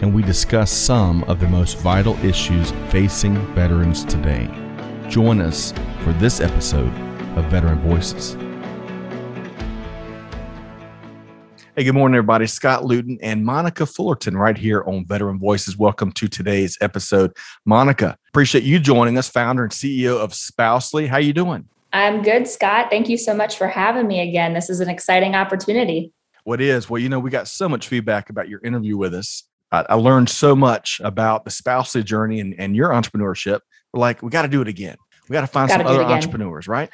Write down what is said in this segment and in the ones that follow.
and we discuss some of the most vital issues facing veterans today. Join us for this episode of Veteran Voices. Hey, good morning, everybody. Scott Luton and Monica Fullerton right here on Veteran Voices. Welcome to today's episode. Monica, appreciate you joining us, founder and CEO of Spousely. How you doing? I'm good, Scott. Thank you so much for having me again. This is an exciting opportunity. What is? Well, you know, we got so much feedback about your interview with us I, I learned so much about the spousely journey and, and your entrepreneurship. We're like, we got to do it again. We got to find gotta some other entrepreneurs, right?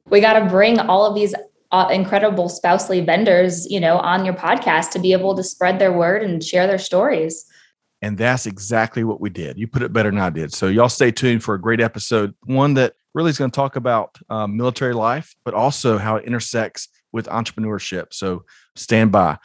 we got to bring all of these uh, incredible spousely vendors, you know, on your podcast to be able to spread their word and share their stories. And that's exactly what we did. You put it better than I did. So y'all stay tuned for a great episode, one that really is going to talk about um, military life, but also how it intersects with entrepreneurship. So stand by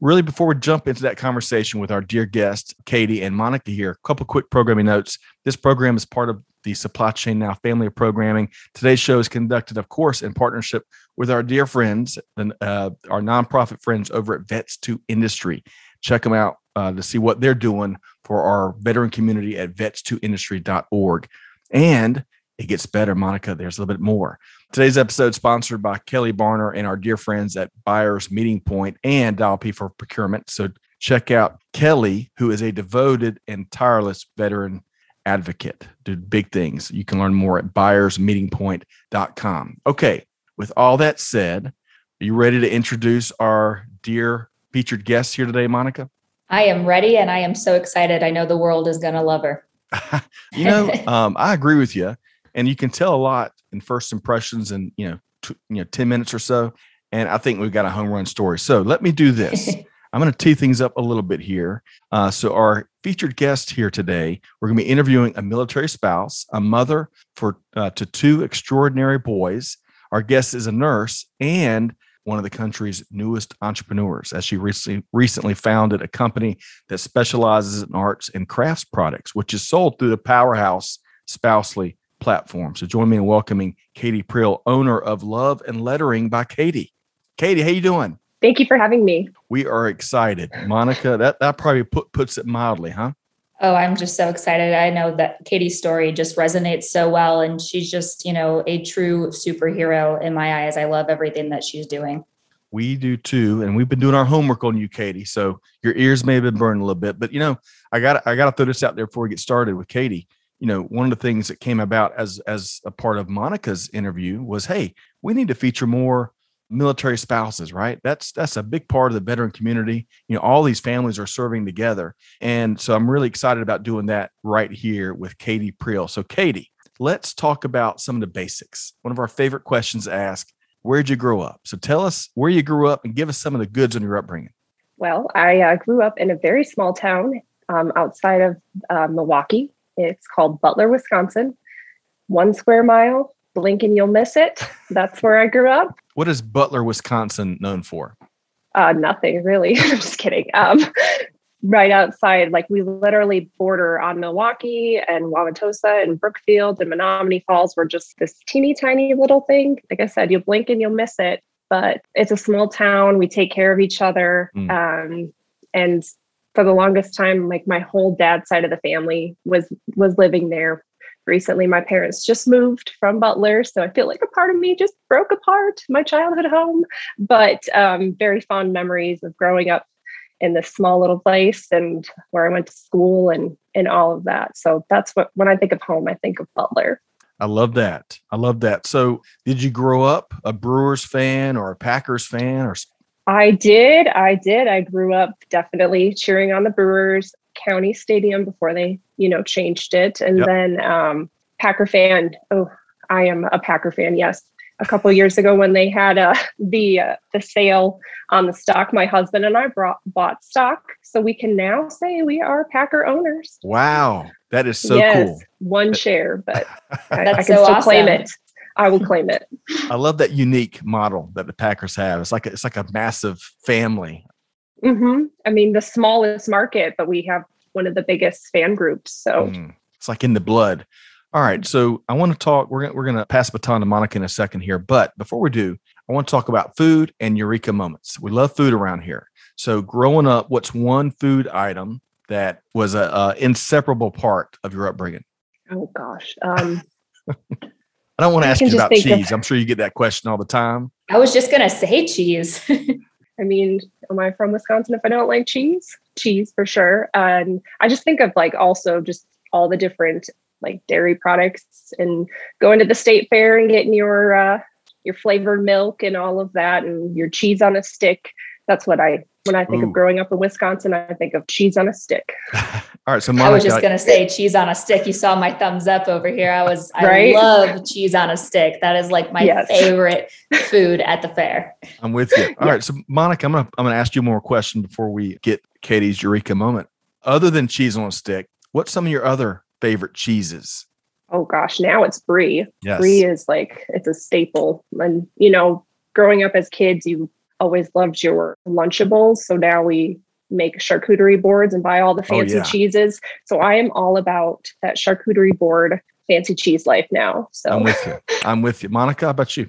really before we jump into that conversation with our dear guests katie and monica here a couple quick programming notes this program is part of the supply chain now family of programming today's show is conducted of course in partnership with our dear friends and uh, our nonprofit friends over at vets to industry check them out uh, to see what they're doing for our veteran community at vets2industry.org and it gets better, Monica. There's a little bit more. Today's episode sponsored by Kelly Barner and our dear friends at Buyers Meeting Point and Dial P for Procurement. So check out Kelly, who is a devoted and tireless veteran advocate. Did big things. You can learn more at buyersmeetingpoint.com. Okay, with all that said, are you ready to introduce our dear featured guest here today, Monica? I am ready and I am so excited. I know the world is going to love her. you know, um, I agree with you and you can tell a lot in first impressions and you know t- you know 10 minutes or so and i think we've got a home run story. So let me do this. I'm going to tee things up a little bit here. Uh, so our featured guest here today we're going to be interviewing a military spouse a mother for uh, to two extraordinary boys. Our guest is a nurse and one of the country's newest entrepreneurs as she recently recently founded a company that specializes in arts and crafts products which is sold through the powerhouse spousely platform. So join me in welcoming Katie Prill, owner of Love and Lettering by Katie. Katie, how you doing? Thank you for having me. We are excited. Monica, that, that probably put, puts it mildly, huh? Oh, I'm just so excited. I know that Katie's story just resonates so well. And she's just, you know, a true superhero in my eyes. I love everything that she's doing. We do too. And we've been doing our homework on you, Katie. So your ears may have been burning a little bit, but you know, I got I got to throw this out there before we get started with Katie you know one of the things that came about as as a part of monica's interview was hey we need to feature more military spouses right? That's that's a big part of the veteran community. You know all these families are serving together. And so i'm really excited about doing that right here with katie prill. So katie let's talk about some of the basics. One of our favorite questions to ask where'd you grow up? So tell us where you grew up and give us some of the goods on your upbringing. Well i uh, grew up in a very small town um, outside of uh, milwaukee it's called Butler, Wisconsin. One square mile, blink and you'll miss it. That's where I grew up. What is Butler, Wisconsin known for? Uh, nothing really. I'm just kidding. Um, right outside, like we literally border on Milwaukee and Wauwatosa and Brookfield and Menomonee Falls. We're just this teeny tiny little thing. Like I said, you'll blink and you'll miss it. But it's a small town. We take care of each other. Mm. Um, and for the longest time like my whole dad side of the family was was living there recently my parents just moved from butler so i feel like a part of me just broke apart my childhood home but um, very fond memories of growing up in this small little place and where i went to school and and all of that so that's what when i think of home i think of butler I love that. I love that. So, did you grow up a Brewers fan or a Packers fan or I did. I did. I grew up definitely cheering on the Brewers County Stadium before they, you know, changed it. And yep. then um, Packer fan. Oh, I am a Packer fan. Yes. a couple years ago when they had uh, the uh, the sale on the stock. My husband and I brought bought stock, so we can now say we are Packer owners. Wow, that is so yes, cool. One share, but I, I can so still claim it. I will claim it. I love that unique model that the Packers have. It's like a, it's like a massive family. Mm-hmm. I mean, the smallest market, but we have one of the biggest fan groups. So Mm, it's like in the blood. All right, so I want to talk. We're gonna, we're going to pass baton to Monica in a second here, but before we do, I want to talk about food and eureka moments. We love food around here. So, growing up, what's one food item that was a, a inseparable part of your upbringing? Oh gosh. Um, I don't want to ask you about think of- cheese. I'm sure you get that question all the time. I was just gonna say cheese. I mean, am I from Wisconsin if I don't like cheese? Cheese for sure. And I just think of like also just all the different like dairy products and going to the state fair and getting your uh your flavored milk and all of that and your cheese on a stick. That's what I when I think Ooh. of growing up in Wisconsin, I think of cheese on a stick. All right, so I was just gonna say cheese on a stick. You saw my thumbs up over here. I was Right? I love cheese on a stick. That is like my Yes. favorite food at the fair. I'm with you. All right, so Monica, I'm gonna I'm gonna ask you more question before we get Katie's eureka moment. Other than cheese on a stick, what's some of your other favorite cheeses? Oh gosh, now it's brie. Yes. Brie is like it's a staple. And you know, growing up as kids, you always loved your Lunchables. So now we make charcuterie boards and buy all the Oh, fancy yeah. cheeses. So I am all about that charcuterie board fancy cheese life now. So I'm with you. I'm with you. Monica, how about you?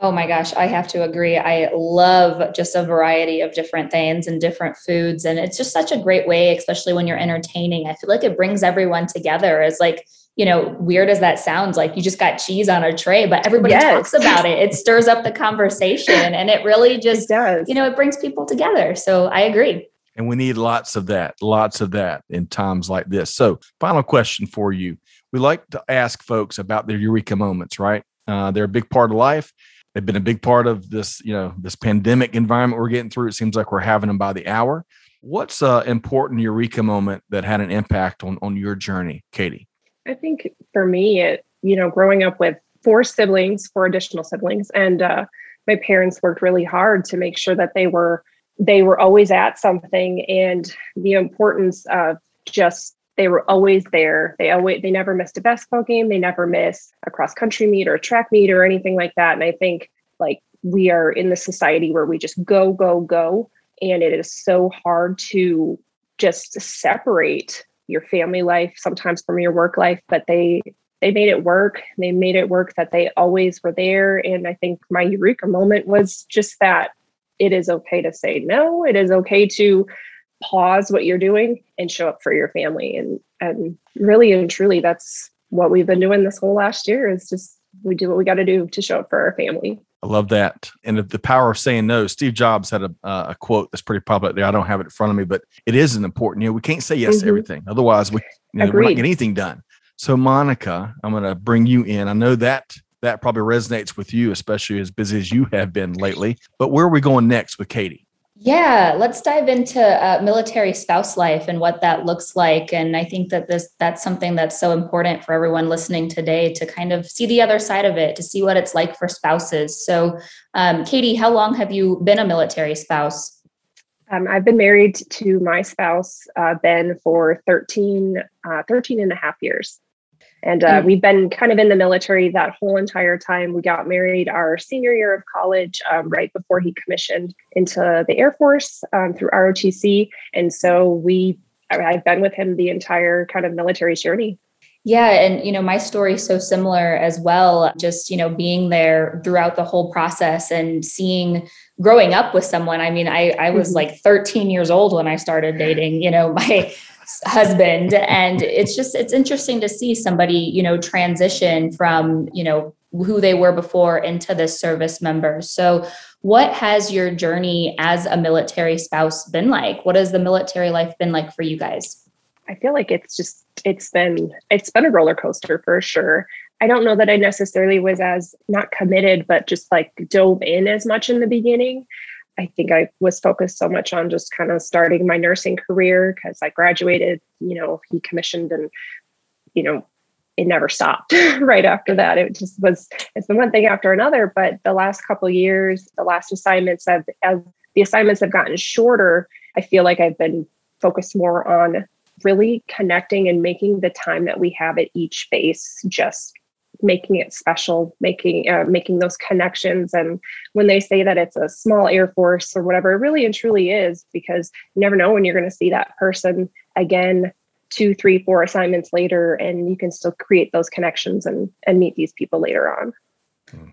Oh my gosh, I have to agree. I love just a variety of different things and different foods. And it's just such a great way, especially when you're entertaining. I feel like it brings everyone together. As like, you know, weird as that sounds, like you just got cheese on a tray, but everybody Yes. talks about it. It stirs up the conversation and it really it just, does. you know, it brings people together. So I agree. And we need lots of that, lots of that in times like this. So, final question for you. We like to ask folks about their eureka moments, right? Uh, they're a big part of life. They've been a big part of this, you know, this pandemic environment we're getting through. It seems like we're having them by the hour. What's an important eureka moment that had an impact on on your journey, Katie? I think for me, it, you know, growing up with four siblings, four additional siblings, and uh, my parents worked really hard to make sure that they were they were always at something, and the importance of just they were always there. They always they never missed a basketball game. They never missed a cross country meet or a track meet or anything like that. And I think like we are in the society where we just go go go, and it is so hard to just separate your family life sometimes from your work life but they they made it work. They made it work that they always were there. And i think my eureka moment was just that it is okay to say no. It is okay to pause what you're doing and show up for your family. And and really and truly that's what we've been doing this whole last year is just we do what we got to do to show up for our family I love that. And the- the power of saying no. Steve Jobs had a, uh, a quote that's pretty popular there. I don't have it in front of me, but it is an important. You know, we can't say yes to Mhm. everything. Otherwise, we, you know, we're not getting anything done. So, Monica, I'm going to bring you in. I know that that probably resonates with you, especially as busy as you have been lately. But where are we going next with Katie? Yeah, let's dive into uh, military spouse life and what that looks like. And I think that this that's something that's so important for everyone listening today to kind of see the other side of it, to see what it's like for spouses. So, um, Katie, how long have you been a military spouse? Um, I've been married to my spouse, uh, Ben, for 13, uh, 13 and a half years. And uh, Mm. we've been kind of in the military that whole entire time. We got married our senior year of college, um, right before he commissioned into the Air Force um, through ROTC. And so we, I've been with him the entire kind of military journey. Yeah, and you know, my story is so similar as well. Just, you know, being there throughout the whole process and seeing growing up with someone. I mean, I I was Mhm. like 13 years old when I started dating, you know, my husband and it's just it's interesting to see somebody, you know, transition from, you know, who they were before into this service member. So, what has your journey as a military spouse been like? What has the military life been like for you guys? I feel like it's just it's been it's been a roller coaster for sure. I don't know that I necessarily was as not committed, but just like dove in as much in the beginning. I think I was focused so much on just kind of starting my nursing career because I graduated, you know, he commissioned and, you know, it never stopped right after that. It just was, it's been one thing after another. But the last couple years, the last assignments have, as the assignments have gotten shorter, I feel like I've been focused more on really connecting and making the time that we have at each base just making it special making uh, making those connections. And when they say that it's a small air force or whatever it really and truly is because you never know when you're going to see that person again two three four assignments later and you can still create those connections and and meet these people later on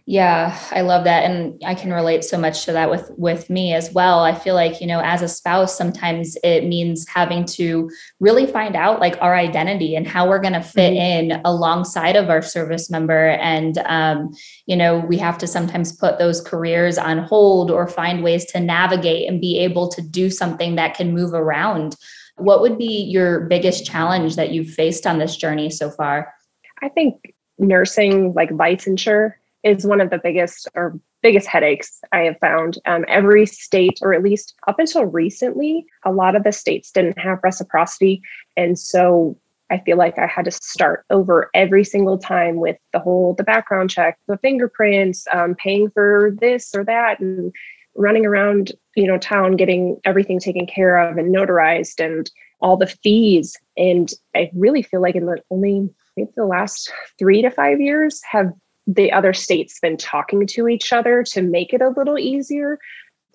yeah, I love that and I can relate so much to that with with me as well. I feel like, you know, as a spouse sometimes it means having to really find out like our identity and how we're going to fit mm-hmm. in alongside of our service member and um you know, we have to sometimes put those careers on hold or find ways to navigate and be able to do something that can move around. What would be your biggest challenge that you've faced on this journey so far? I think nursing like licensure is one of the biggest or biggest headaches I have found. Um, every state, or at least up until recently, a lot of the states didn't have reciprocity. And so I feel like I had to start over every single time with the whole the background check, the fingerprints, um, paying for this or that, and running around you know town getting everything taken care of and notarized and all the fees. And I really feel like in the only maybe the last three to five years have the other states been talking to each other to make it a little easier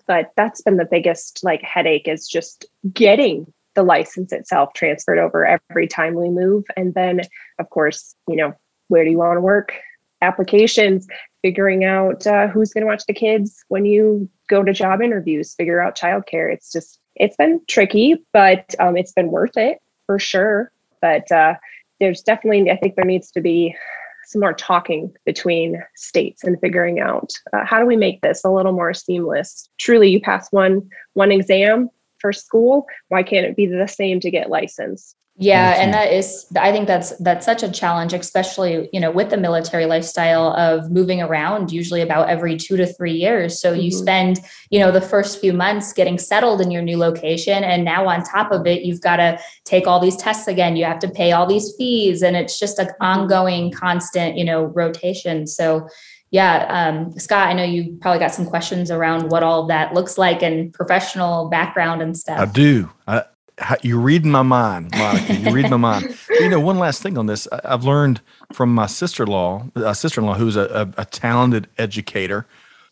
but that's been the biggest like headache is just getting the license itself transferred over every time we move. And then of course you know where do you want to work? Applications figuring out uh, who's going to watch the kids when you go to job interviews figure out childcare. It's just it's been tricky but um, it's been worth it for sure. But uh, there's definitely i think there needs to be some more talking between states and figuring out uh, how do we make this a little more seamless? Truly you pass one one exam for school why can't it be the same to get licensed yeah and that is i think that's that's such a challenge especially you know with the military lifestyle of moving around usually about every two to three years. So mm-hmm. you spend you know the first few months getting settled in your new location and now on top of it you've got to take all these tests again. You have to pay all these fees and it's just an mm-hmm. ongoing constant you know rotation. So yeah um, scott i know you probably got some questions around what all that looks like and professional background and stuff. I do. I, you're reading my mind, Monica. You read my mind. You know, one last thing on this. I've learned from my sister-in-law, a sister-in-law who's a, a, a talented educator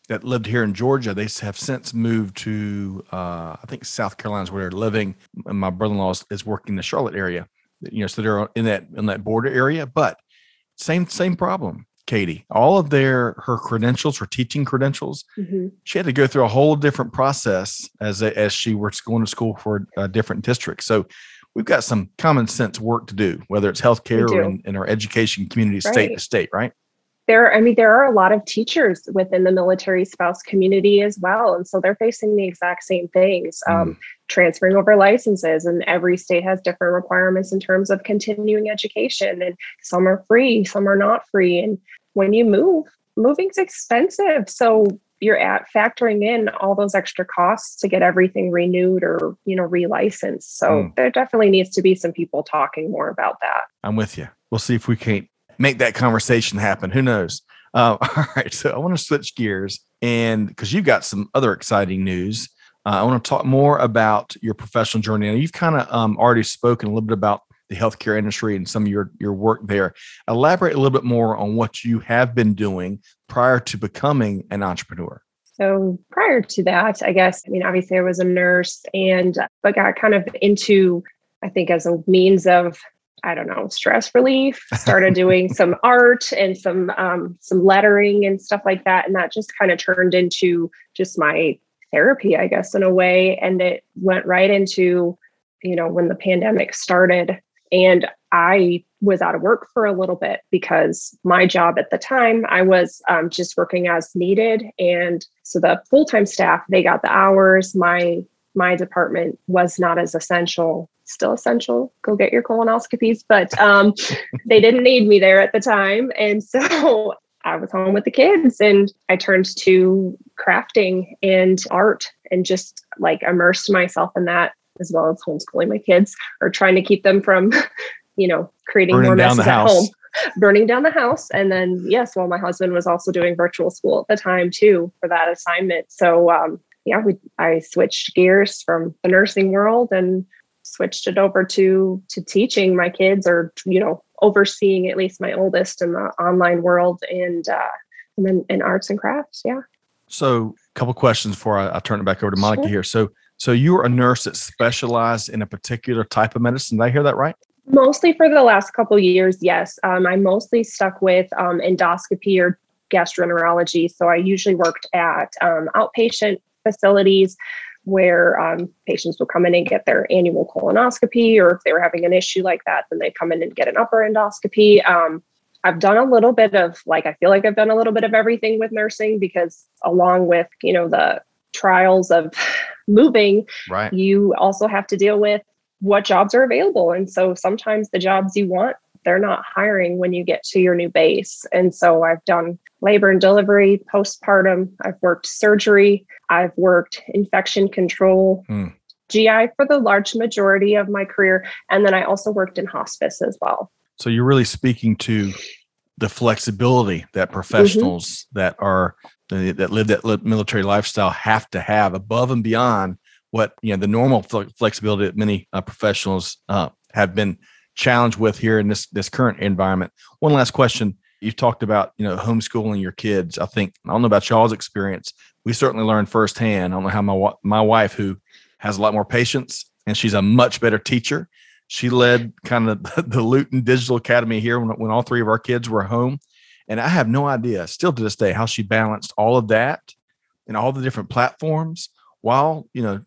that lived here in Georgia. They have since moved to, uh, I think, South Carolina where they're living. And my brother-in-law is, is working in the Charlotte area. You know, so they're in that in that border area. But same same problem. Katie, all of their her credentials, her teaching credentials, mm-hmm. she had to go through a whole different process as a, as she was going to school for a different district. So we've got some common sense work to do, whether it's healthcare or in, in, our education community, right. state to state, right? There, I mean, there are a lot of teachers within the military spouse community as well, and so they're facing the exact same things. Mm. Um, transferring over licenses and every state has different requirements in terms of continuing education and some are free some are not free and when you move, moving's expensive. So you're at factoring in all those extra costs to get everything renewed or you know relicensed. So mm. there definitely needs to be some people talking more about that. I'm with you we'll see if we can't make that conversation happen. Who knows? Uh, all right. So i want to switch gears and because you've got some other exciting news. Uh, i want to talk more about your professional journey. And you've kind of um, already spoken a little bit about the healthcare industry and some of your your work there. Elaborate a little bit more on what you have been doing prior to becoming an entrepreneur. So prior to that, I guess, I mean, obviously I was a nurse and but got kind of into, I think, as a means of, I don't know, stress relief. Started doing some art and some um, some lettering and stuff like that, and that just kind of turned into just my therapy, I guess, in a way. And it went right into, you know, when the pandemic started, and I was out of work for a little bit because my job at the time, I was um, just working as needed. And so the full time staff, they got the hours. My my department was not as essential still essential go get your colonoscopies but um, they didn't need me there at the time and so i was home with the kids and i turned to crafting and art and just like immersed myself in that as well as homeschooling my kids or trying to keep them from, you know, creating Burning more messes at home. burning down the house. And then, yes, well, my husband was also doing virtual school at the time too for that assignment. So, um, yeah, we I switched gears from the nursing world and switched it over to to teaching my kids or you know overseeing at least my oldest in the online world and uh, and then in arts and crafts. Yeah. So, a couple questions before I, I, turn it back over to Monica sure. here. So, so you were a nurse that specialized in a particular type of medicine. Did I hear that right? Mostly for the last couple years, yes. Um, I mostly stuck with um, endoscopy or gastroenterology. So I usually worked at um, outpatient facilities where um, patients would come in and get their annual colonoscopy, or if they were having an issue like that, then they'd come in and get an upper endoscopy. Um, I've done a little bit of like, I feel like I've done a little bit of everything with nursing because, along with, you know, the trials of moving, right. you also have to deal with what jobs are available. And so sometimes the jobs you want, they're not hiring when you get to your new base. And so I've done labor and delivery, postpartum, I've worked surgery, I've worked infection control. Hmm. GI for the large majority of my career. And then I also worked in hospice as well. So you're really speaking to the flexibility that mm-hmm. professionals mm-hmm. that are that live that military lifestyle have to have above and beyond what you know the normal flexibility that many uh, professionals uh, have been challenged with here in this this current environment. One last question: You talked about you know homeschooling your kids. I think I don't know about y'all's experience. We certainly learned firsthand. I don't know how my my wife, who has a lot more patience and she's a much better teacher. She led kind of the Luton Digital Academy here when, when all three of our kids were home. And I have no idea, still to this day, how she balanced all of that and all the different platforms while, you know,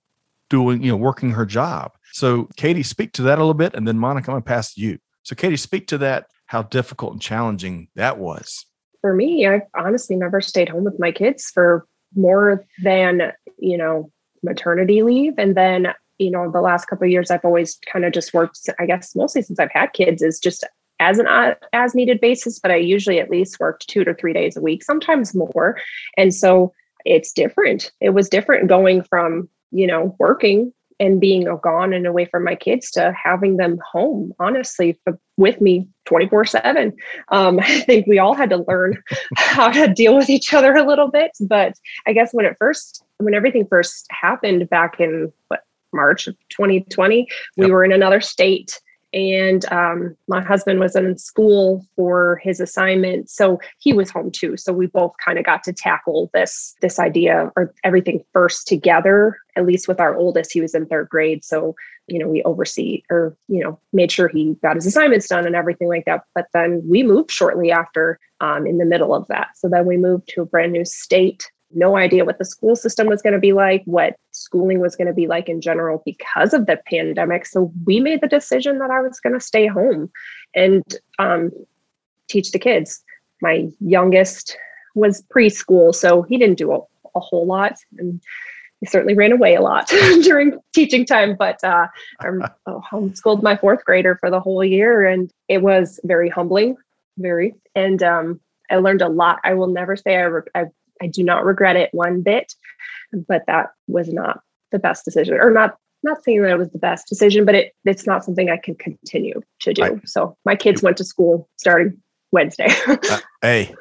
doing, you know, working her job. So, Katie, speak to that a little bit, and then Monica, I'm going to pass to you. So, Katie, speak to that, how difficult and challenging that was. For me, I've honestly never stayed home with my kids for more than, you know, maternity leave. And then, you know, the last couple of years, I've always kind of just worked, I guess, mostly since I've had kids, is just as an uh, as needed basis, but I usually at least worked two to three days a week, sometimes more. And so it's different. It was different going from you know, working and being gone and away from my kids to having them home, honestly, with me 24 7. Um, I think we all had to learn how to deal with each other a little bit. But I guess when it first, when everything first happened back in what, March of 2020, yep. we were in another state and um, my husband was in school for his assignment so he was home too. So we both kind of got to tackle this this idea or everything first together at least with our oldest he was in third grade. So you know we oversee or you know made sure he got his assignments done and everything like that. But then we moved shortly after um, in the middle of that. So then we moved to a brand new state no idea what the school system was going to be like, what schooling was going to be like in general because of the pandemic. So we made the decision that I was going to stay home and um, teach the kids. My youngest was preschool, so he didn't do a, a whole lot. And he certainly ran away a lot during teaching time, but uh, I homeschooled my fourth grader for the whole year. And it was very humbling, very. And um, I learned a lot. I will never say I, re- I I do not regret it one bit, but that was not the best decision, or not not saying that it was the best decision, but it it's not something I can continue to do. Right. So my kids went to school starting Wednesday. uh, hey,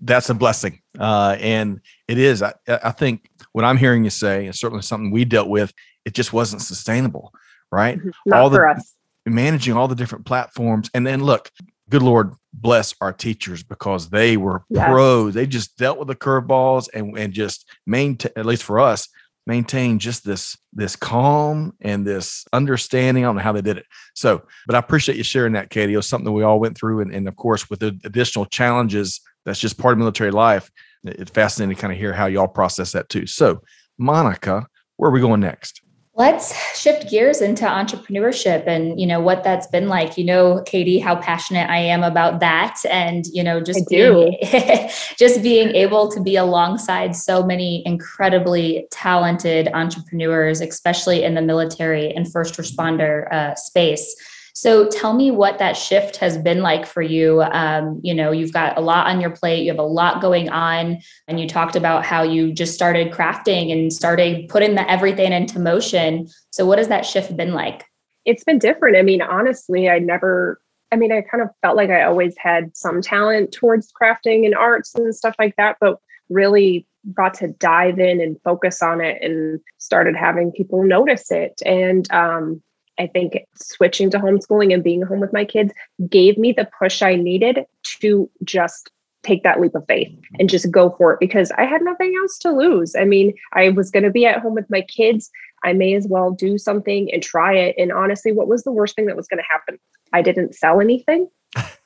that's a blessing, uh, and it is. I, I think what I'm hearing you say is certainly something we dealt with. It just wasn't sustainable, right? Mm-hmm. Not all the, us. Managing all the different platforms, and then look, good Lord bless our teachers because they were yes. pros. They just dealt with the curveballs and, and just maintain, at least for us, maintain just this this calm and this understanding. I don't know how they did it. So, but I appreciate you sharing that, Katie. It was something that we all went through, and, and of course, with the additional challenges, that's just part of military life. It's fascinating to kind of hear how y'all process that too. So, Monica, where are we going next? Let's shift gears into entrepreneurship and you know what that's been like. You know katie how passionate i am about that and you know just I being just being able to be alongside so many incredibly talented entrepreneurs especially in the military and first responder uh, space so tell me what that shift has been like for you. Um, you know, you've got a lot on your plate, you have a lot going on, and you talked about how you just started crafting and started putting the everything into motion. So what has that shift been like? It's been different. I mean, honestly, I never I mean, I kind of felt like I always had some talent towards crafting and arts and stuff like that, but really got to dive in and focus on it and started having people notice it. And um, I think switching to homeschooling and being home with my kids gave me the push I needed to just take that leap of faith and just go for it because I had nothing else to lose. I mean, I was going to be at home with my kids. I may as well do something and try it. And honestly, what was the worst thing that was going to happen? I didn't sell anything.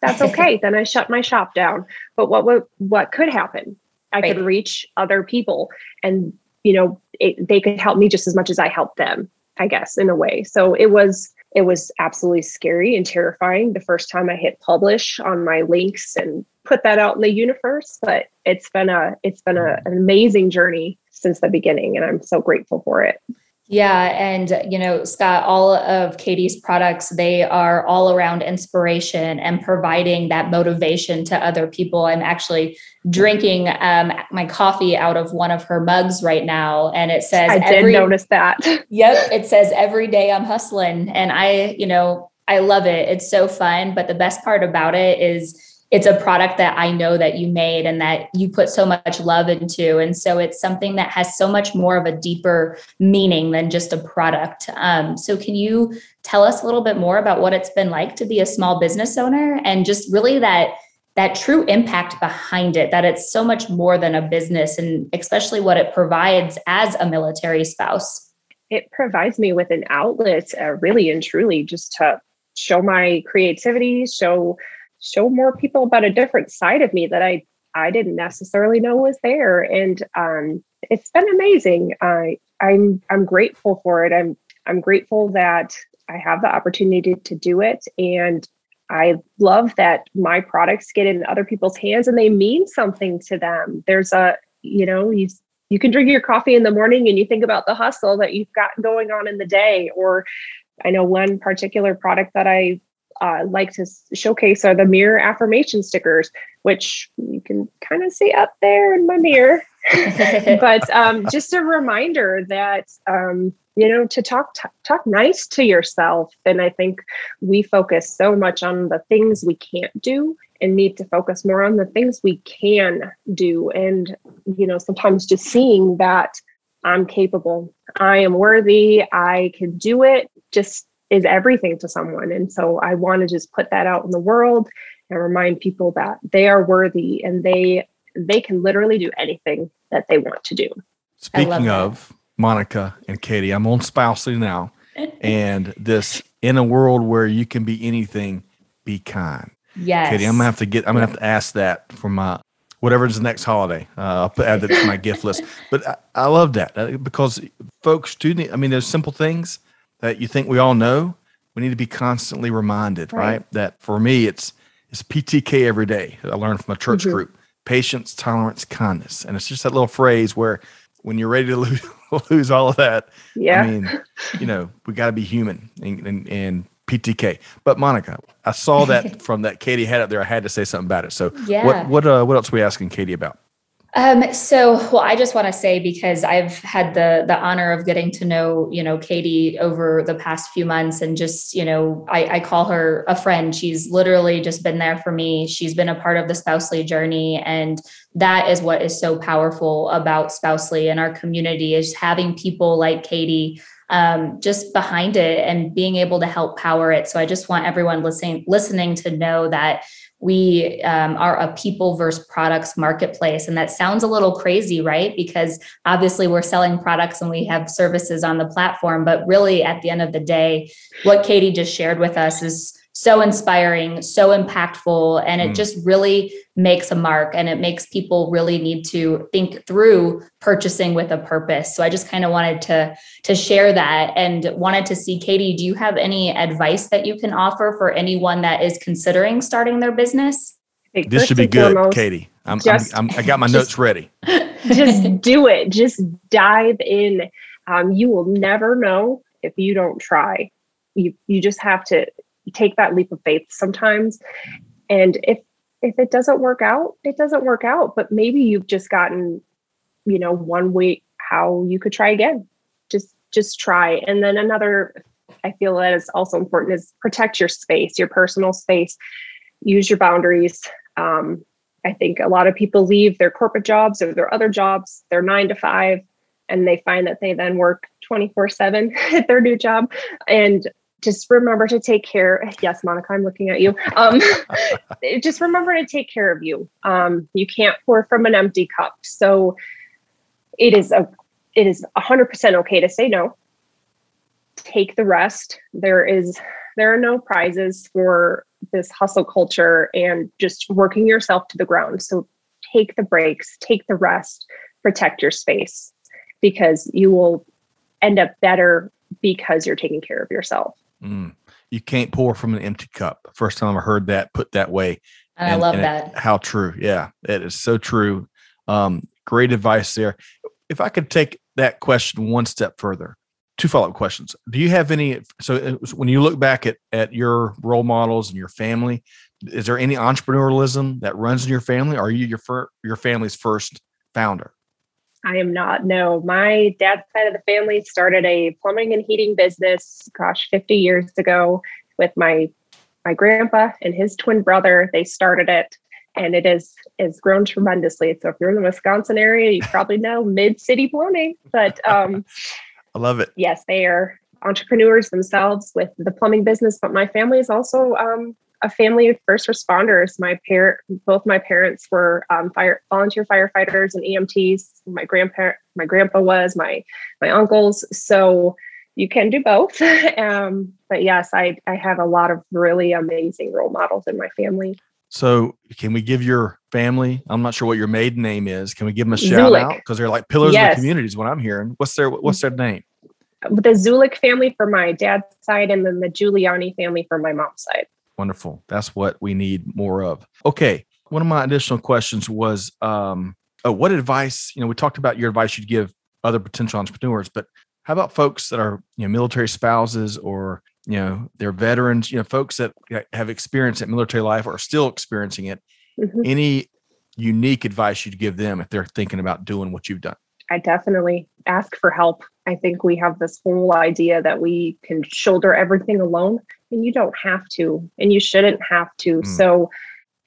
That's okay. then I shut my shop down. But what what, what could happen? I right. could reach other people and you know, it, they could help me just as much as I helped them, I guess, in a way. So it was it was absolutely scary and terrifying the first time I hit publish on my links and put that out in the universe. But it's been a it's been a, mm. an amazing journey since the beginning, and I'm so grateful for it. Yeah. And, you know, Scott, all of Katie's products, they are all around inspiration and providing that motivation to other people. I'm actually drinking um, my coffee out of one of her mugs right now. And it says, I did every, notice that. yep. It says, every day I'm hustling. And I, you know, I love it. It's so fun. But the best part about it is, it's a product that I know that you made and that you put so much love into. And so it's something that has so much more of a deeper meaning than just a product. Um, so, can you tell us a little bit more about what it's been like to be a small business owner and just really that? that true impact behind it that it's so much more than a business and especially what it provides as a military spouse it provides me with an outlet uh, really and truly just to show my creativity show show more people about a different side of me that I I didn't necessarily know was there. And um, it's been amazing. I I'm I'm grateful for it. I'm I'm grateful that I have the opportunity to do it. And I love that my products get in other people's hands and they mean something to them. There's a, you know, you you can drink your coffee in the morning and you think about the hustle that you've got going on in the day. Or I know one particular product that I uh, like to showcase are the mirror affirmation stickers, which you can kind of see up there in my mirror. but um, just a reminder that um, you know to talk t- talk nice to yourself. And I think we focus so much on the things we can't do and need to focus more on the things we can do. And you know sometimes just seeing that I'm capable, I am worthy, I can do it. Just is everything to someone. And so I want to just put that out in the world and remind people that they are worthy and they they can literally do anything that they want to do. Speaking of Monica and Katie, I'm on Spousely now. and this in a world where you can be anything, be kind. Yes. Katie, I'm gonna have to get I'm gonna have to ask that for my whatever's the next holiday. Uh, I'll add that to my gift list. But I, I love that uh, because folks do need, I mean, there's simple things that you think we all know, we need to be constantly reminded, right? right? That for me, it's it's PTK every day. I learned from a church mm-hmm. group: patience, tolerance, kindness, and it's just that little phrase where when you're ready to lose, lose all of that, yeah. I mean, you know, we got to be human and, and, and PTK. But Monica, I saw that from that Katie had up there. I had to say something about it. So yeah. what what uh, what else are we asking Katie about? Um, so, well, I just want to say because I've had the the honor of getting to know, you know, Katie over the past few months, and just, you know, I, I call her a friend. She's literally just been there for me. She's been a part of the Spousely journey, and that is what is so powerful about Spousely and our community is having people like Katie um, just behind it and being able to help power it. So, I just want everyone listening listening to know that we um, are a people versus products marketplace. And that sounds a little crazy, right? Because obviously we're selling products and we have services on the platform. But really, at the end of the day, what Katie just shared with us is so inspiring, so impactful, and it mm. just really makes a mark and it makes people really need to think through purchasing with a purpose. So I just kind of wanted to to share that and wanted to see Katie, do you have any advice that you can offer for anyone that is considering starting their business? This should be good, foremost, Katie. I'm, just, I'm, I'm, i got my just, notes ready. Just do it. Just dive in. Um, you will never know if you don't try. You you just have to take that leap of faith sometimes. And if if it doesn't work out, it doesn't work out. But maybe you've just gotten, you know, one way how you could try again. Just just try. And then another I feel that is also important is protect your space, your personal space, use your boundaries. Um, I think a lot of people leave their corporate jobs or their other jobs, their nine to five, and they find that they then work 24 7 at their new job. And just remember to take care. Yes, Monica, I'm looking at you. Um, just remember to take care of you. Um, you can't pour from an empty cup. So it is a it is 100% okay to say no. Take the rest. There is there are no prizes for this hustle culture and just working yourself to the ground. So take the breaks, take the rest, protect your space because you will end up better because you're taking care of yourself. Mm. You can't pour from an empty cup. First time I heard that put that way. And, I love that. It, how true. Yeah, it is so true. Um, great advice there. If I could take that question one step further, two follow-up questions. Do you have any? So uh, when you look back at at your role models and your family, is there any entrepreneurialism that runs in your family? Or are you your fir- your family's first founder? I am not. No, my dad's side of the family started a plumbing and heating business, gosh, 50 years ago with my my grandpa and his twin brother. They started it and it is is grown tremendously. So if you're in the Wisconsin area, you probably know Mid City Plumbing. But um I love it. Yes, they are entrepreneurs themselves with the plumbing business, but my family is also um, a family of first responders. My parent, both my parents were um, fire volunteer firefighters and EMTs. My grandparent, my grandpa was my my uncles. So you can do both. um, but yes, I I have a lot of really amazing role models in my family. So can we give your family? I'm not sure what your maiden name is. Can we give them a shout Zulik. out because they're like pillars yes. of the community? Is what I'm hearing. What's their What's their name? The Zulik family for my dad's side, and then the Giuliani family for my mom's side. Wonderful. That's what we need more of. Okay. One of my additional questions was, um, oh, what advice? You know, we talked about your advice you'd give other potential entrepreneurs, but how about folks that are you know military spouses or you know they're veterans you know folks that have experienced at military life or are still experiencing it mm-hmm. any unique advice you'd give them if they're thinking about doing what you've done i definitely ask for help i think we have this whole idea that we can shoulder everything alone and you don't have to and you shouldn't have to mm. so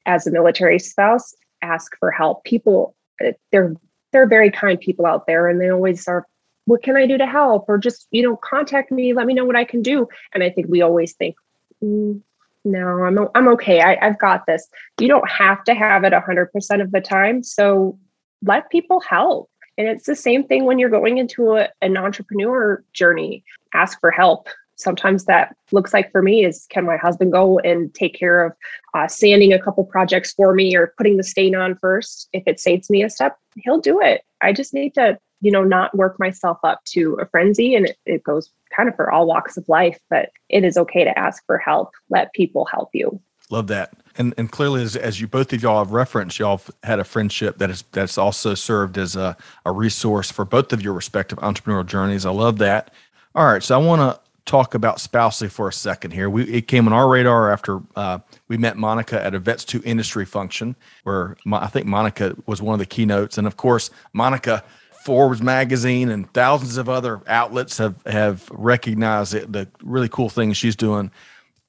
as a military spouse ask for help people eh, they're they're very kind people out there and they always are what can I do to help? Or just, you know, contact me, let me know what I can do. And I think we always think, mm, no, I'm, I'm okay. I, I've got this. You don't have to have it 100% of the time. So let people help. And it's the same thing when you're going into a, an entrepreneur journey. Ask for help. Sometimes that looks like for me is can my husband go and take care of uh, sanding a couple projects for me or putting the stain on first? If it saves me a step, he'll do it. I just need to you know, not work myself up to a frenzy. And it, it goes kind of for all walks of life, but it is okay to ask for help. Let people help you. Love that. And and clearly as, as you both of y'all have referenced, y'all have had a friendship that is that's also served as a, a resource for both of your respective entrepreneurial journeys. I love that. All right. So I want to talk about spousely for a second here. We it came on our radar after uh, we met Monica at a Vets to Industry function, where I think Monica was one of the keynotes, and of course Monica Forbes magazine and thousands of other outlets have have recognized it, the really cool things she's doing.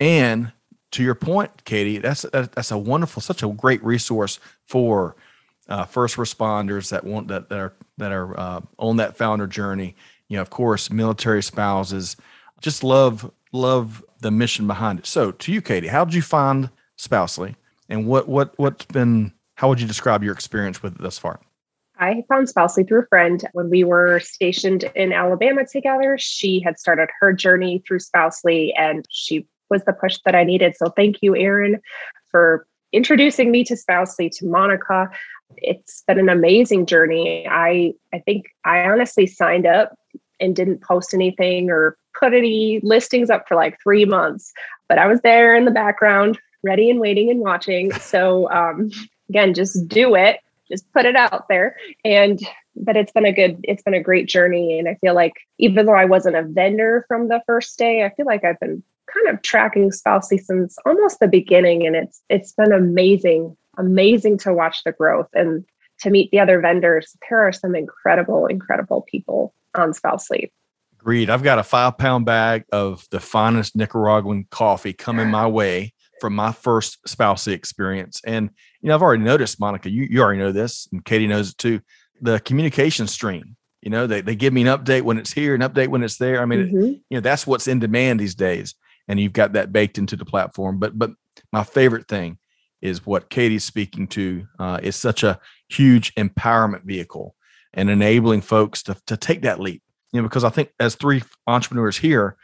And to your point, Katie, that's that's a wonderful, such a great resource for uh, first responders that want that, that are that are uh, on that founder journey. You know, of course, military spouses. Just love love the mission behind it. So, to you, Katie, how did you find Spousely, and what what what's been? How would you describe your experience with it thus far? I found Spousely through a friend when we were stationed in Alabama together. She had started her journey through Spousely and she was the push that I needed. So thank you, Erin, for introducing me to Spousely, to Monica. It's been an amazing journey. I I think I honestly signed up and didn't post anything or put any listings up for like three months, but I was there in the background, ready and waiting and watching. So um, again, just do it. Just put it out there. And but it's been a good it's been a great journey. And i feel like even though i wasn't a vendor from the first day i feel like i've been kind of tracking spousely since almost the beginning. And it's it's been amazing amazing to watch the growth. And to meet the other vendors there are some incredible incredible people on spousely Agreed. I've got a five pound bag of the finest Nicaraguan coffee coming my way from my first spousey experience. And, you know, I've already noticed, Monica, you, you already know this, and Katie knows it too. The communication stream, you know, they, they give me an update when it's here, an update when it's there. I mean, mm-hmm. it, you know, that's what's in demand these days. And you've got that baked into the platform. But, but my favorite thing is what Katie's speaking to uh, is such a huge empowerment vehicle and enabling folks to, to take that leap. You know, because I think as three entrepreneurs here,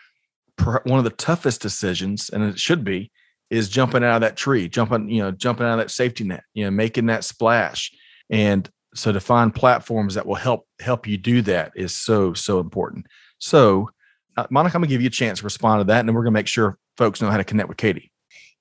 one of the toughest decisions, and it should be, is jumping out of that tree, jumping, you know, jumping out of that safety net, you know, making that splash. And so to find platforms that will help help you do that is so so important. So, uh, Monica, I'm gonna give you a chance to respond to that, and then we're gonna make sure folks know how to connect with Katie.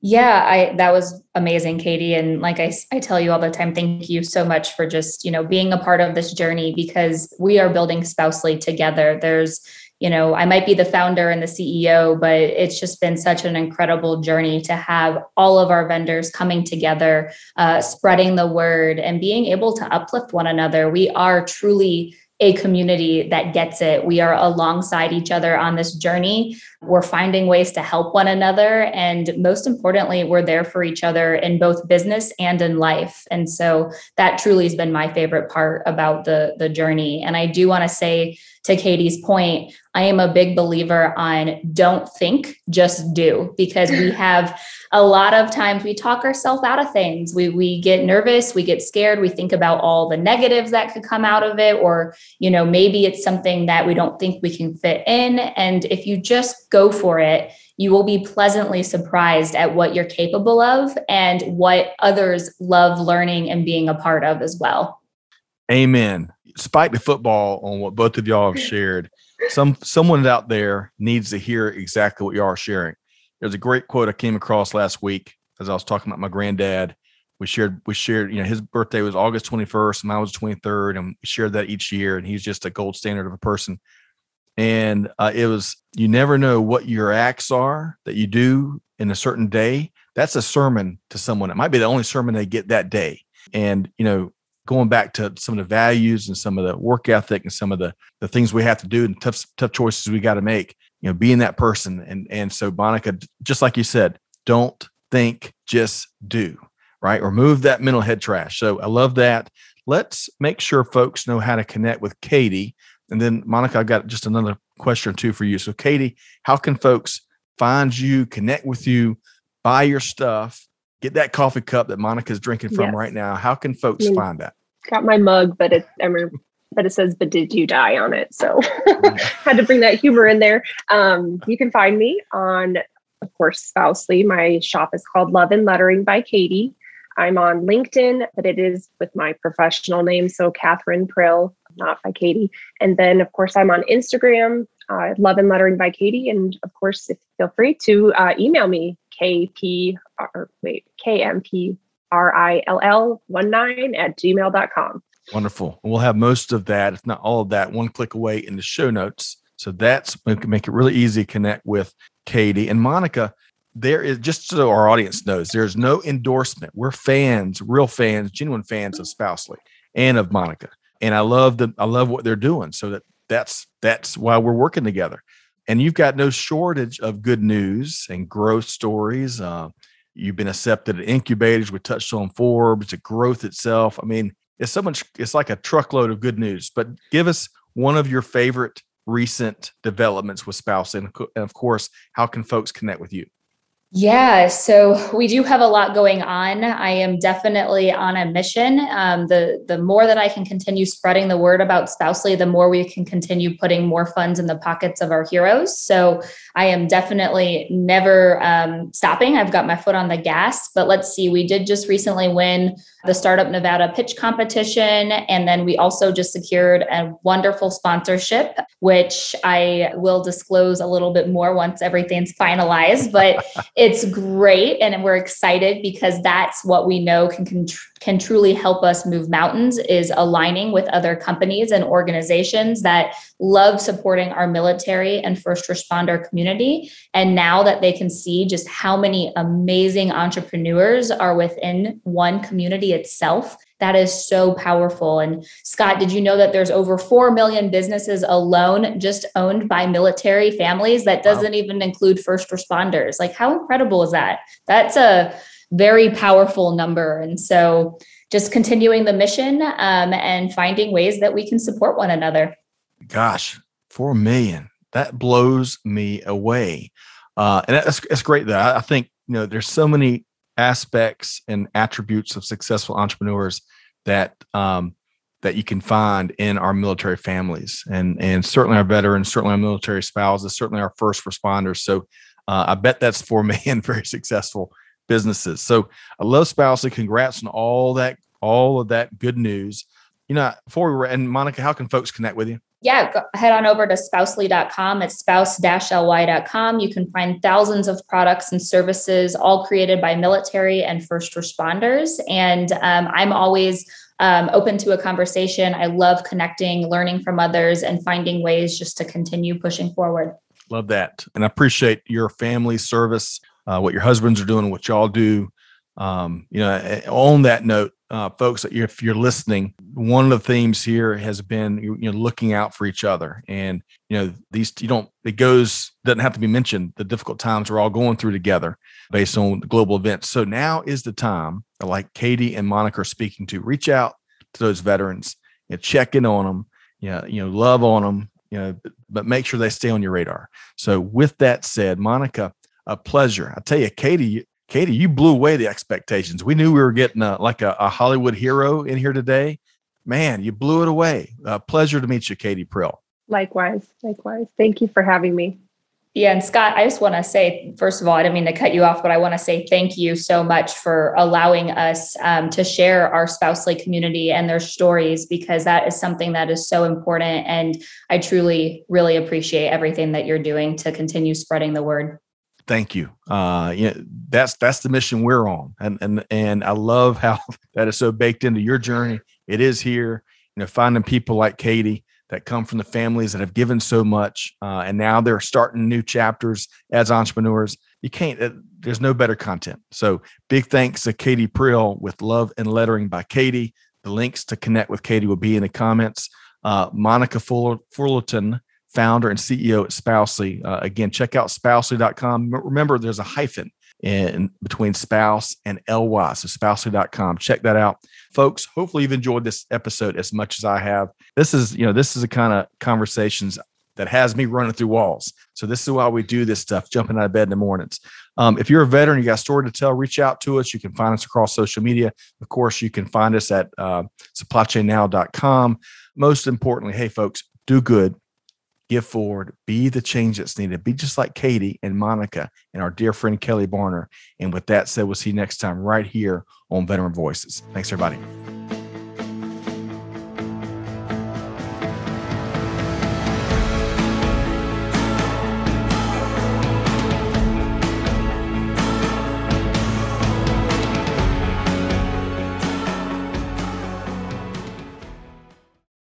Yeah, I that was amazing, Katie. And like I, I tell you all the time, thank you so much for just, you know, being a part of this journey because we are building Spousely together. There's you know, I might be the founder and the CEO, but it's just been such an incredible journey to have all of our vendors coming together, uh, spreading the word, and being able to uplift one another. We are truly a community that gets it. We are alongside each other on this journey. We're finding ways to help one another. And most importantly, we're there for each other in both business and in life. And so that truly has been my favorite part about the, the journey. And I do want to say, to Katie's point, I am a big believer on don't think, just do, because we have a lot of times we talk ourselves out of things. We we get nervous, we get scared, we think about all the negatives that could come out of it, or you know, maybe it's something that we don't think we can fit in. And if you just go for it, you will be pleasantly surprised at what you're capable of and what others love learning and being a part of as well. Amen spike the football on what both of y'all have shared. Some someone out there needs to hear exactly what y'all are sharing. There's a great quote I came across last week as I was talking about my granddad. We shared we shared, you know, his birthday was August 21st, mine was 23rd, and we shared that each year. And he's just a gold standard of a person. And uh, it was you never know what your acts are that you do in a certain day. That's a sermon to someone. It might be the only sermon they get that day. And you know, going back to some of the values and some of the work ethic and some of the the things we have to do and tough tough choices we got to make you know being that person and and so monica just like you said don't think just do right remove that mental head trash so i love that let's make sure folks know how to connect with katie and then monica i've got just another question or two for you so katie how can folks find you connect with you buy your stuff get that coffee cup that monica's drinking from yes. right now how can folks find that got my mug, but it I mean, but it says "But did you die?" on it, so had to bring that humor in there. Um, you can find me on, of course, Spousely. My shop is called Love and Lettering by Katie. I'm on LinkedIn, but it is with my professional name, so Catherine Prill, not by Katie. And then, of course, I'm on Instagram, uh, Love and Lettering by Katie. And of course, if, feel free to uh, email me, KP, or wait, KMP R I L L 19 at gmail.com. Wonderful. We'll have most of that, if not all of that, one click away in the show notes. So that's make it really easy to connect with Katie and Monica. There is just so our audience knows there's no endorsement. We're fans, real fans, genuine fans of Spousely and of Monica. And I love the I love what they're doing. So that that's that's why we're working together. And you've got no shortage of good news and growth stories. Uh, You've been accepted at incubators. We touched on Forbes, the growth itself. I mean, it's so much, it's like a truckload of good news. But give us one of your favorite recent developments with Spouse. And, and of course, how can folks connect with you? Yeah, so we do have a lot going on. I am definitely on a mission. Um, the the more that I can continue spreading the word about Spousely, the more we can continue putting more funds in the pockets of our heroes. So I am definitely never um, stopping. I've got my foot on the gas. But let's see, we did just recently win the Startup Nevada pitch competition. And then we also just secured a wonderful sponsorship, which I will disclose a little bit more once everything's finalized. But it's great. And we're excited because that's what we know can can truly help us move mountains is aligning with other companies and organizations that love supporting our military and first responder community. And now that they can see just how many amazing entrepreneurs are within one community itself, that is so powerful. And Scott, did you know that there's over 4 million businesses alone just owned by military families? That doesn't wow. even include first responders. Like, how incredible is that? That's a very powerful number. And so, just continuing the mission um, and finding ways that we can support one another. Gosh, 4 million. That blows me away. Uh, and that's, that's great, though. I think, you know, there's so many aspects and attributes of successful entrepreneurs that um, that you can find in our military families and and certainly our veterans certainly our military spouses certainly our first responders so uh, i bet that's four million very successful businesses so i love spousely congrats on all that all of that good news you know before we were and monica how can folks connect with you yeah, go, head on over to spousely.com. It's spouse-ly.com. You can find thousands of products and services, all created by military and first responders. And um, I'm always um, open to a conversation. I love connecting, learning from others, and finding ways just to continue pushing forward. Love that. And I appreciate your family service, uh, what your husbands are doing, what y'all do. Um, you know, on that note, uh, folks, if you're listening, one of the themes here has been you know looking out for each other, and you know these you don't it goes doesn't have to be mentioned the difficult times we're all going through together based on global events. So now is the time, like Katie and Monica are speaking to, reach out to those veterans and check in on them, yeah, you know, love on them, you know, but make sure they stay on your radar. So with that said, Monica, a pleasure. I tell you, Katie, Katie, you blew away the expectations. We knew we were getting a, like a, a Hollywood hero in here today. Man, you blew it away. A pleasure to meet you, Katie Prill. Likewise, likewise. Thank you for having me. Yeah, and Scott, I just want to say, first of all, I didn't mean to cut you off, but I want to say thank you so much for allowing us um, to share our spousely community and their stories because that is something that is so important. And I truly, really appreciate everything that you're doing to continue spreading the word thank you. Uh, you know, that's that's the mission we're on, and and and I love how that is so baked into your journey. It is here, you know, finding people like Katie that come from the families that have given so much, uh, and now they're starting new chapters as entrepreneurs. You can't. Uh, there's no better content. So big thanks to Katie Prill with Love and Lettering by Katie. The links to connect with Katie will be in the comments. Uh, Monica Fullerton founder and CEO at Spousely. Uh, again, check out spousely.com. Remember, there's a hyphen in between spouse and ly so spousely.com check that out. Folks hopefully you've enjoyed this episode as much as i have. This is you know this is the kind of conversations that has me running through walls. So this is why we do this stuff jumping out of bed in the mornings. Um, if you're a veteran you got a story to tell reach out to us. You can find us across social media. Of course you can find us at uh, supplychainnow.com most importantly hey folks do good give forward, be the change that's needed, be just like Katie and Monica and our dear friend Kelly Barner. And with that said, we'll see you next time right here on Veteran Voices. Thanks, everybody.